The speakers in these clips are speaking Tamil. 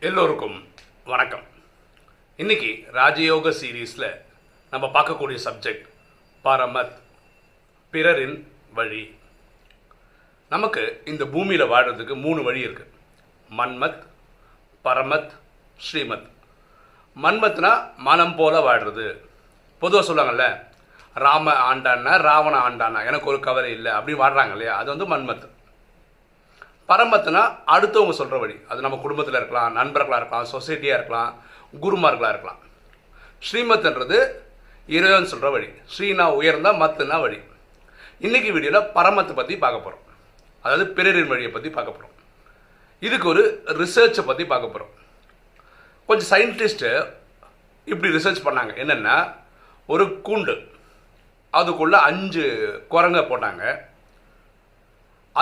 எல்லோருக்கும் வணக்கம். இன்னைக்கு ராஜயோக சீரீஸில் நம்ம பார்க்கக்கூடிய சப்ஜெக்ட் பரமத் பிறரின் வழி. நமக்கு இந்த பூமியில் வாழ்கிறதுக்கு மூணு வழி இருக்குது மன்மத் பரமத் ஸ்ரீமத். மன்மத்னா மனம் போல வாழ்கிறது பொதுவாக சொல்லுவாங்கல்ல ராம ஆண்டான்னா ராவண ஆண்டானா எனக்கு ஒரு கவலை இல்லை அப்படின்னு வாழ்கிறாங்க இல்லையா? அது வந்து மன்மத். பரமத்துனா அடுத்தவங்க சொல்கிற வழி அது நம்ம குடும்பத்தில் இருக்கலாம் நண்பர்களாக இருக்கலாம் சொசைட்டியாக இருக்கலாம் குருமார்களாக இருக்கலாம். ஸ்ரீமத்ன்றது இறைவன் சொல்கிற வழி. ஸ்ரீனா உயர்ந்தால் மத்துனா வழி. இன்றைக்கி வீடியோவில் பரமத்தை பற்றி பார்க்க போகிறோம் அதாவது பிறரின் வழியை பற்றி பார்க்க போகிறோம் இதுக்கு ஒரு ரிசர்ச்சை பற்றி பார்க்க போகிறோம் கொஞ்சம் சயின்டிஸ்ட்டு இப்படி ரிசர்ச் பண்ணாங்க. என்னென்னா ஒரு கூண்டு. அதுக்குள்ளே அஞ்சு குரங்க போட்டாங்க.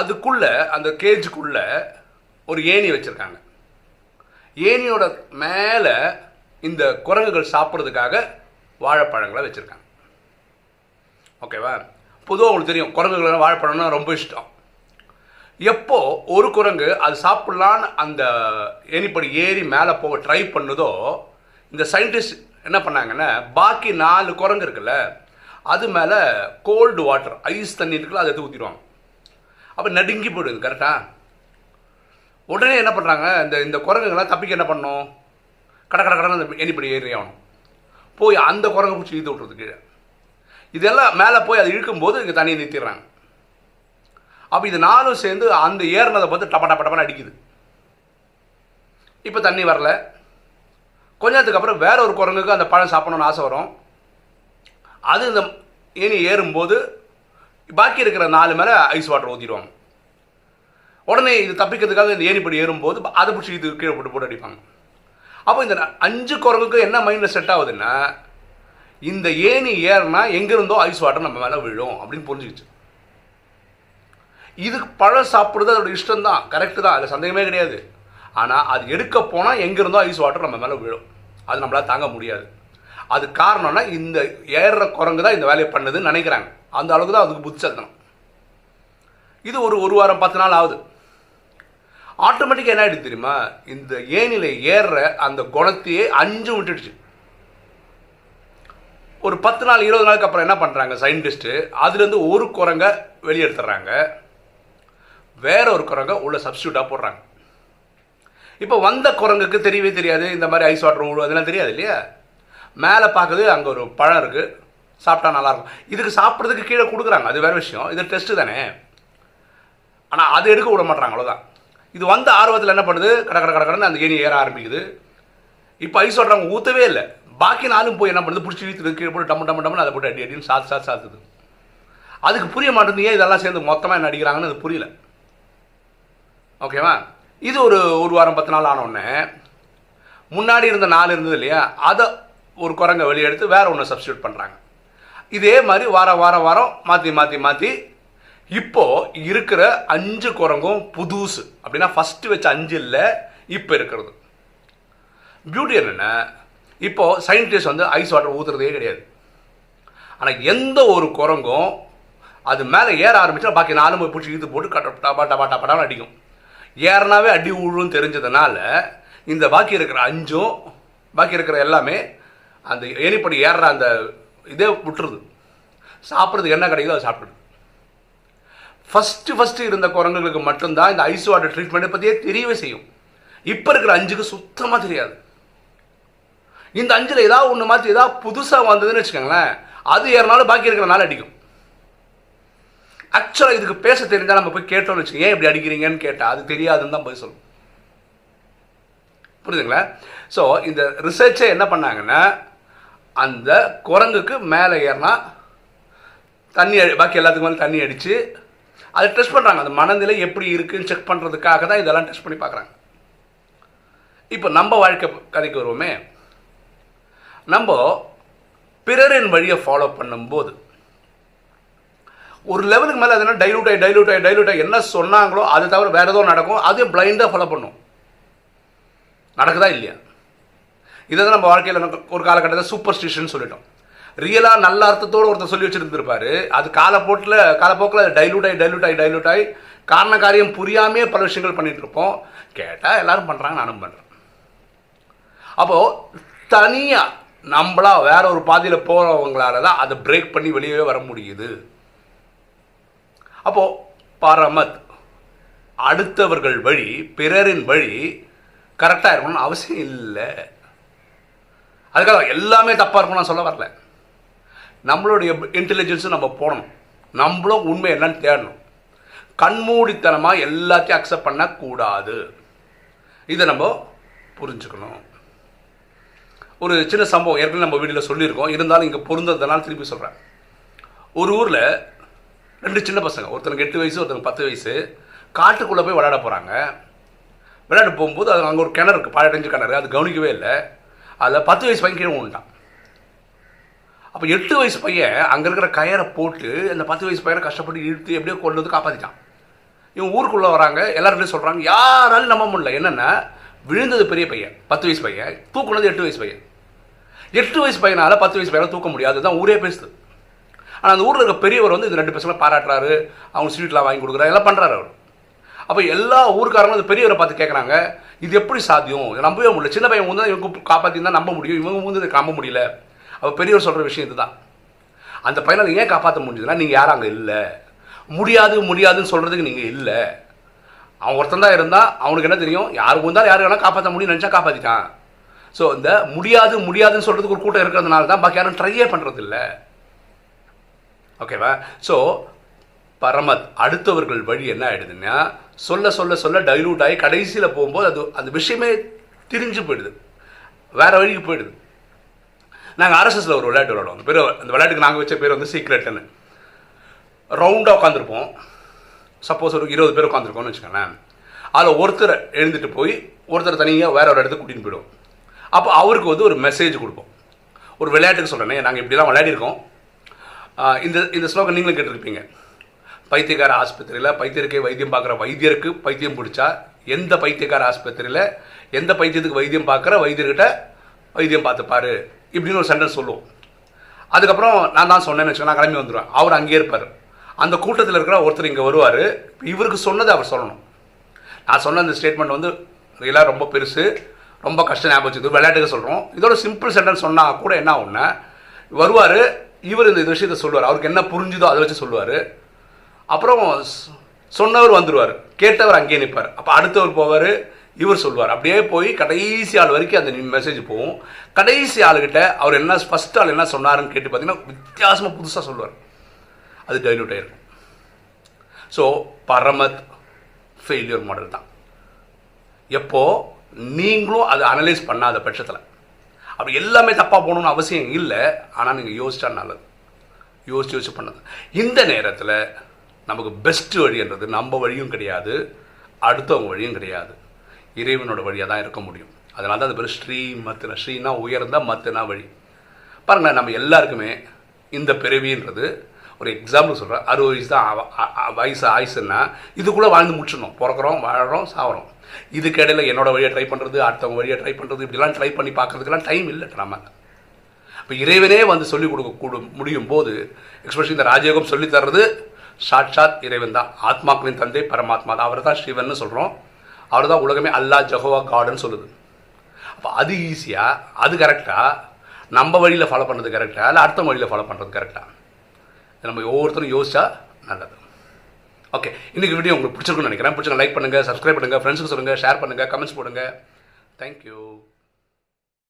அதுக்குள்ள அந்த கேஜுக்குள்ள ஒரு ஏணி வச்சுருக்காங்க. ஏணியோட மேலே இந்த குரங்குகள் சாப்பிட்றதுக்காக வாழைப்பழங்களை வச்சுருக்காங்க. ஓகேவா? பொதுவாக உங்களுக்கு தெரியும் குரங்குகள் வாழைப்பழம்னா ரொம்ப இஷ்டம். எப்போ ஒரு குரங்கு அது சாப்பிட்லான்னு அந்த ஏணிப்படி ஏறி மேலே போக ட்ரை பண்ணுதோ இந்த சயின்டிஸ்ட் என்ன பண்ணாங்கன்னா பாக்கி நாலு குரங்கு இருக்குல்ல அது மேலே கோல்டு வாட்டர் ஐஸ் தண்ணி இருக்குல்ல அதை எடுத்து ஊற்றிடுவாங்க அப்போ நடுங்கி போயிடுங்க கரெக்டாக உடனே என்ன பண்ணுறாங்க இந்த இந்த குரங்குங்களாம் தப்பிக்க என்ன பண்ணணும்? கட கட கடை அந்த எண்ணிப்படி ஏறி ஆகணும். போய் அந்த குரங்கு பிடிச்சி இழுத்து விட்றது கீழே. இதெல்லாம் மேலே போய் அதை இழுக்கும்போது இங்கே தண்ணியை நிறுத்திடுறாங்க. அப்போ இது நாலும் சேர்ந்து அந்த ஏறினதை பார்த்து டப்பா டப்பா டப்பன்னு அடிக்குது. இப்போ தண்ணி வரல. கொஞ்ச நேரத்துக்கு அப்புறம் வேற ஒரு குரங்குக்கு அந்த பழம் சாப்பிடணும்னு ஆசை வரும். அது இந்த ஏணி ஏறும்போது பாக்கி இருக்கிற நாலு மேலே ஐஸ் வாட்டர் ஊற்றிடுவாங்க உடனே இது தப்பிக்கிறதுக்காக இந்த ஏணிப்படி ஏறும்போது அதை பிடிச்சி இது கீழே போட்டு போட்டு அடிப்பாங்க. அப்போ இந்த அஞ்சு குரங்குக்கு என்ன மைண்டில் செட் ஆகுதுன்னா இந்த ஏணி ஏறினா எங்கேருந்தோ ஐஸ் வாட்டர் நம்ம மேலே விழும் அப்படின்னு புரிஞ்சுக்கிச்சு. இதுக்கு பழம் சாப்பிட்றது அதோட இஷ்டம் தான் கரெக்டு தான் அதில் சந்தேகமே கிடையாது. ஆனால் அது எடுக்க போனால் எங்கேருந்தோ ஐஸ் வாட்டர் நம்ம மேலே விழும். அது நம்மளால் தாங்க முடியாது. அது காரணம்னா இந்த ஏறுற குரங்கு தான் இந்த வேலையை பண்ணுதுன்னு நினைக்கிறாங்க. அந்த அளவுக்கு தான் அதுக்கு புத்திசத்தனம் இது ஒரு ஒரு வாரம் பத்து நாள் ஆகுது. ஆட்டோமேட்டிக்காக என்ன ஆகிடுது தெரியுமா? இந்த ஏனில ஏறுற அந்த குணத்தையே அஞ்சு விட்டுடுச்சு. ஒரு பத்து நாள் இருபது நாளுக்கு அப்புறம் என்ன பண்ணுறாங்க சயின்டிஸ்ட்டு அதுலேருந்து ஒரு குரங்க வெளியெடுத்துறாங்க வேற ஒரு குரங்க உள்ள சப்ஸ்டியூட்டாக போடுறாங்க. இப்போ வந்த குரங்குக்கு தெரியவே தெரியாது. இந்த மாதிரி ஐஸ் வாட்டர் அதெல்லாம் தெரியாது இல்லையா? மேலே பார்க்குது அங்கே ஒரு பழம் இருக்குது சாப்பிட்டா நல்லாயிருக்கும். இதுக்கு சாப்பிட்றதுக்கு கீழே கொடுக்குறாங்க. அது வேறு விஷயம். இது டெஸ்ட்டு தானே. ஆனால் அது எடுக்க விட மாட்டாங்க அவ்வளோதான் இது வந்த ஆர்வத்தில் என்ன பண்ணுது? கட கட கட கடன்னு அந்த ஏணி ஏற ஆரம்பிக்குது. இப்போ ஐஸ் வாட்டர் ஊற்றவே இல்லை. பாக்கி நாளும் போய் என்ன பண்ணுது? பிடிச்சி இழுத்துது கீழே போட்டு டம்மு டம்மு டம்னு அதை போட்டு அடி அடின்னு சாத்து சாத்து சாத்துது. அதுக்கு புரிய மாட்டேங்குது. ஏன் இதெல்லாம் சேர்ந்து மொத்தமாக என்ன அடிக்கிறாங்கன்னு அது புரியல. ஓகேவா இது ஒரு ஒரு வாரம் பத்து நாள் ஆனோடனே முன்னாடி இருந்த நாள் இருந்தது இல்லையா? அதை ஒரு குரங்க வெளியே எடுத்து வேறு ஒன்று சப்ஸ்டியூட் பண்ணுறாங்க இதே மாதிரி வாரம் வாரம் வாரம் மாற்றி மாற்றி மாற்றி இப்போது இருக்கிற அஞ்சு குரங்கும் புதுசு. அப்படின்னா ஃபஸ்ட்டு வச்ச அஞ்சு இல்லை இப்போ இருக்கிறது. பியூட்டி என்னென்ன இப்போது சயின்டிஸ்ட் வந்து ஐஸ் வாட்டர் ஊற்றுறதே கிடையாது. ஆனால் எந்த ஒரு குரங்கும் அது மேலே ஏற ஆரம்பிச்சா பாக்கி நாலு போய் பிடிச்சி இழுத்து போட்டு கட்ட டபா டபா டபடான்னு அடிக்கும். ஏறினாவே அடி ஊழும் தெரிஞ்சதுனால இந்த பாக்கி இருக்கிற அஞ்சும் பாக்கி இருக்கிற எல்லாமே அந்த ஏணிப்படி ஏறுற அந்த இதே விட்டுருது. சாப்பிட்றதுக்கு என்ன கிடைக்குதோ அதை சாப்பிடுது ஃபஸ்ட்டு ஃபஸ்ட்டு இருந்த குரங்குகளுக்கு மட்டும்தான் இந்த ஐஸ் வாட்டர் ட்ரீட்மெண்ட்டை பற்றியே தெரியவே செய்யும். இப்போ இருக்கிற அஞ்சுக்கு சுத்தமாக தெரியாது. இந்த அஞ்சில் ஏதாவது ஒன்று மாற்றி ஏதாவது புதுசாக வந்ததுன்னு வச்சுக்கோங்களேன் அது ஏறினாலும் பாக்கி இருக்கிற நாள் அடிக்கும். ஆக்சுவலாக இதுக்கு பேச தெரிஞ்சால் நம்ம போய் கேட்டோம்னு வச்சுக்கோங்க. ஏன் இப்படி அடிக்கிறீங்கன்னு கேட்டால் அது தெரியாதுன்னு தான் போய் சொல்லும். புரியுதுங்களா? ஸோ இந்த ரிசர்ச்சை என்ன பண்ணாங்கன்னா அந்த குரங்குக்கு மேலே ஏறினா தண்ணி அடி பாக்கி எல்லாத்துக்கும் மேலே தண்ணி அடித்து அதை டெஸ்ட் பண்ணுறாங்க அந்த மனநிலை எப்படி இருக்குன்னு செக் பண்ணுறதுக்காக தான் இதெல்லாம் டெஸ்ட் பண்ணி பார்க்குறாங்க இப்போ நம்ம வாழ்க்கை கதைக்கு வருவோமே. நம்ம பிறரின் வழியை ஃபாலோ பண்ணும்போது ஒரு லெவலுக்கு மேலே அதனால் டைலூட் ஆகி டைலூட் ஆகி டைலூட் ஆகி என்ன சொன்னாங்களோ அது தவிர வேறு ஏதோ நடக்கும். அதையும் பிளைண்டாக ஃபாலோ பண்ணும். நடக்குதா இல்லையா? இதை தான் நம்ம வாழ்க்கையில் ஒரு காலகட்டத்தில் சூப்பர் ஸ்டிஷன் சொல்லிட்டோம். ரியலாக நல்ல அர்த்தத்தோடு ஒருத்தர் சொல்லி வச்சுருந்துருப்பாரு. அது காலப்போட்டில் காலப்போக்கில் டைலூட் ஆகி டைலூட் ஆகி டைலூட் ஆகி காரண காரியம் புரியாமே பல விஷயங்கள் பண்ணிகிட்டு இருப்போம். கேட்டால் எல்லாரும் பண்ணுறாங்க நானும் பண்ணுறேன் அப்போது தனியாக நம்மளா வேற ஒரு பாதையில் போகிறவங்களால தான் அதை பிரேக் பண்ணி வெளியே வர முடியுது. அப்போது பரமத் அடுத்தவர்கள் வழி பிறரின் வழி கரெக்டாக இருக்கணும்னு அவசியம் இல்லை. அதுக்காக எல்லாமே தப்பாக இருக்கணும் நான் சொல்ல வரல. நம்மளுடைய இன்டெலிஜென்ஸும் நம்ம போடணும். நம்மளும் உண்மை என்னன்னு தேடணும். கண்மூடித்தனமாக எல்லாத்தையும் அக்செப்ட் பண்ணக்கூடாது. இதை நம்ம புரிஞ்சுக்கணும். ஒரு சின்ன சம்பவம் ஏற்கனவே நம்ம வீடியோவில் சொல்லியிருக்கோம். இருந்தாலும் இங்கே பொருந்ததுனால திருப்பி சொல்கிறேன் ஒரு ஊரில் ரெண்டு சின்ன பசங்க ஒருத்தனுக்கு எட்டு வயசு ஒருத்தனுக்கு பத்து வயசு காட்டுக்குள்ளே போய் விளையாட போகிறாங்க விளையாட போகும்போது அது அங்கே ஒரு கிணறு இருக்குது பழையடைஞ்சு கிணறு. அது கவனிக்கவே இல்லை. அதில் பத்து வயசு பையன் கீழே விழுந்தான் அப்போ எட்டு வயசு பையன் அங்கே இருக்கிற கயரை போட்டு அந்த பத்து வயசு பையனை கஷ்டப்பட்டு இழுத்து எப்படியோ கொண்டு வந்து காப்பாற்றிட்டான் இவன் ஊருக்குள்ளே வராங்க எல்லாருமே சொல்கிறாங்க யாராலும் நம்ப முடியல. என்னென்னா விழுந்தது பெரிய பையன் பத்து வயசு பையன் தூக்குனது எட்டு வயசு பையன். எட்டு வயசு பையனால் பத்து வயசு பையனை தூக்க முடியாது தான் ஊரே பேசுது. ஆனால் அந்த ஊரில் இருக்க பெரியவர் வந்து இந்த ரெண்டு பசங்களை பாராட்டுறாரு அவங்க ஸ்வீட்லாம் வாங்கி கொடுக்குறாரு எல்லாம் பண்ணுறாரு அவர். அப்போ எல்லா ஊருக்காரங்களும் அந்த பெரியவரை பார்த்து கேட்குறாங்க இது எப்படி சாத்தியம்? இதை நம்பவே முடியல. சின்ன பையன் வந்து இவங்க காப்பாற்றி தான் நம்ப முடியும். இவங்க வந்து இதை நம்ப முடியல. அப்போ பெரியவர் சொல்கிற விஷயம் இதுதான். அந்த பையனை ஏன் காப்பாற்ற முடிஞ்சதுன்னா நீங்கள் யாரும் அங்கே இல்லை. முடியாது முடியாதுன்னு சொல்கிறதுக்கு நீங்கள் இல்லை. அவன் ஒருத்தன் தான் இருந்தால் அவனுக்கு என்ன தெரியும்? யாருக்கு வந்தாலும் யாரும் வேணால் காப்பாற்ற முடியும் நினச்சா காப்பாற்றிட்டான் ஸோ இந்த முடியாது முடியாதுன்னு சொல்கிறதுக்கு ஒரு கூட்டம் இருக்கிறதுனால தான் பாக்கி யாரும் ட்ரையே பண்ணுறது இல்லை. ஓகேவா ஸோ பரமத் அடுத்தவர்கள் வழி என்ன ஆயிடுதுன்னா சொல்ல சொல்ல சொல்ல டைலூட் ஆகி கடைசியில் போகும்போது அது அந்த விஷயமே திரிஞ்சு போயிடுது. வேறு வழிக்கு போயிடுது. நாங்கள் ஆர்எஸ்எஸில் ஒரு விளையாட்டு விளையாடுவோம். அந்த பேர் அந்த விளையாட்டுக்கு நாங்கள் வச்ச பேர் வந்து சீக்ரெட்டுன்னு ரவுண்டாக உட்காந்துருப்போம் சப்போஸ் ஒரு இருபது பேர் உட்காந்துருக்கோம்னு வச்சுக்கோங்களேன். அதில் ஒருத்தர் எழுந்துட்டு போய் ஒருத்தர் தனியாக வேற ஒரு இடத்துக்கு கூட்டிகிட்டு போயிடுவோம். அப்போ அவருக்கு வந்து ஒரு மெசேஜ் கொடுப்போம். ஒரு விளையாட்டுக்கு சொல்கிறேனே நாங்கள் இப்படிலாம் விளையாடிருக்கோம் இந்த இந்த ஸ்லோகன் நீங்களும் கேட்டிருப்பீங்க. பைத்தியக்கார ஆஸ்பத்திரியில் பைத்தியருக்கே வைத்தியம் பார்க்குற வைத்தியருக்கு பைத்தியம் பிடிச்சா எந்த பைத்தியக்கார ஆஸ்பத்திரியில் எந்த பைத்தியத்துக்கு வைத்தியம் பார்க்குற வைத்தியர்கிட்ட வைத்தியம் பார்த்துப்பாரு இப்படின்னு ஒரு சென்டென்ஸ் சொல்லுவோம். அதுக்கப்புறம் நான் தான் சொன்னேன்னு வச்சுக்கோங்க நான் கிளம்பி வந்துடுவேன் அவர் அங்கேயே இருப்பார். அந்த கூட்டத்தில் இருக்கிற ஒருத்தர் இங்கே வருவார். இவருக்கு சொன்னதை அவர் சொல்லணும். நான் சொன்ன அந்த ஸ்டேட்மெண்ட் வந்து ரியலாக ரொம்ப பெருசு ரொம்ப கஷ்டம் ஞாபகம் வச்சுது விளையாட்டுக்கு சொல்கிறோம் இதோட சிம்பிள் சென்டென்ஸ் சொன்னால் கூட என்ன ஒன்று வருவார் இவர் இந்த விஷயத்தை சொல்லுவார். அவருக்கு என்ன புரிஞ்சுதோ அதை வச்சு சொல்லுவார். அப்புறம் சொன்னவர் வந்துடுவார் கேட்டவர் அங்கேயே நிற்பார் அப்போ அடுத்தவர் போவார் இவர் சொல்லுவார் அப்படியே போய் கடைசி ஆள் வரைக்கும் அந்த மெசேஜ் போகும். கடைசி ஆளுகிட்ட அவர் என்ன ஃபஸ்ட் ஆள் என்ன சொன்னாருன்னு கேட்டு பார்த்தீங்கன்னா வித்தியாசமாக புதுசாக சொல்லுவார் அது டைல்யூட் ஆயிருக்கும். ஸோ பரமத் ஃபெயிலியர் மாடல் தான். எப்போ? நீங்களும் அதை அனலைஸ் பண்ணாத பட்சத்தில். அப்படி எல்லாமே தப்பாக போகணும்னு அவசியம் இல்லை. ஆனால் நீங்கள் யோசிச்சா நல்லது. யோசிச்சு யோசிச்சு பண்ணது. இந்த நேரத்தில் நமக்கு பெஸ்ட்டு வழின்றது நம்ம வழியும் கிடையாது அடுத்தவங்க வழியும் கிடையாது. இறைவனோட வழியாக தான் இருக்க முடியும். அதனால தான் அது பேர் ஸ்ரீ மத்தின. ஸ்ரீனா உயர்ந்த மத்தினா வழி. பாருங்களேன் நம்ம எல்லாருக்குமே இந்த பிறவின்றது ஒரு எக்ஸாம்பிள் சொல்கிறேன் அறுபது வயசு தான் வயசு ஆயுசுன்னா இதுக்குள்ளே வாழ்ந்து முடிச்சிடணும். பிறக்கிறோம் வாழறோம் சாவறோம். இதுக்கு இடையில என்னோட வழியை ட்ரை பண்ணுறது அடுத்தவங்க வழியை ட்ரை பண்ணுறது இப்படிலாம் ட்ரை பண்ணி பார்க்கறதுக்கெல்லாம் டைம் இல்லை நம்ம. இப்போ இறைவனே வந்து சொல்லிக் கொடுக்க கூடும் முடியும் போது எக்ஸ்பெஷலி இந்த ராஜயோகம் சொல்லித் தர்றது சாட்சாத் இறைவன் தான். ஆத்மாக்களின் தந்தை பரமாத்மா தான். அவர் தான் சிவன் சொல்கிறோம் அவர் தான் உலகமே அல்லா ஜஹோவா காடுன்னு சொல்லுது. அப்போ அது ஈஸியாக அது கரெக்டாக நம்ம வழியில் ஃபாலோ பண்ணுறது கரெக்டாக இல்லை அடுத்த வழியில் ஃபாலோ பண்ணுறது கரெக்டாக நம்ம ஒவ்வொருத்தரும் யோசிச்சா நல்லது. ஓகே இன்றைக்கி வீடியோ உங்களுக்கு பிடிச்சிருக்குன்னு நினைக்கிறேன். பிடிச்சிருக்க லைக் பண்ணுங்கள் சப்ஸ்கிரைப் பண்ணுங்கள் ஃப்ரெண்ட்ஸுக்கு சொல்லுங்கள் ஷேர் பண்ணுங்கள் கமெண்ட்ஸ் போடுங்க. தேங்க்யூ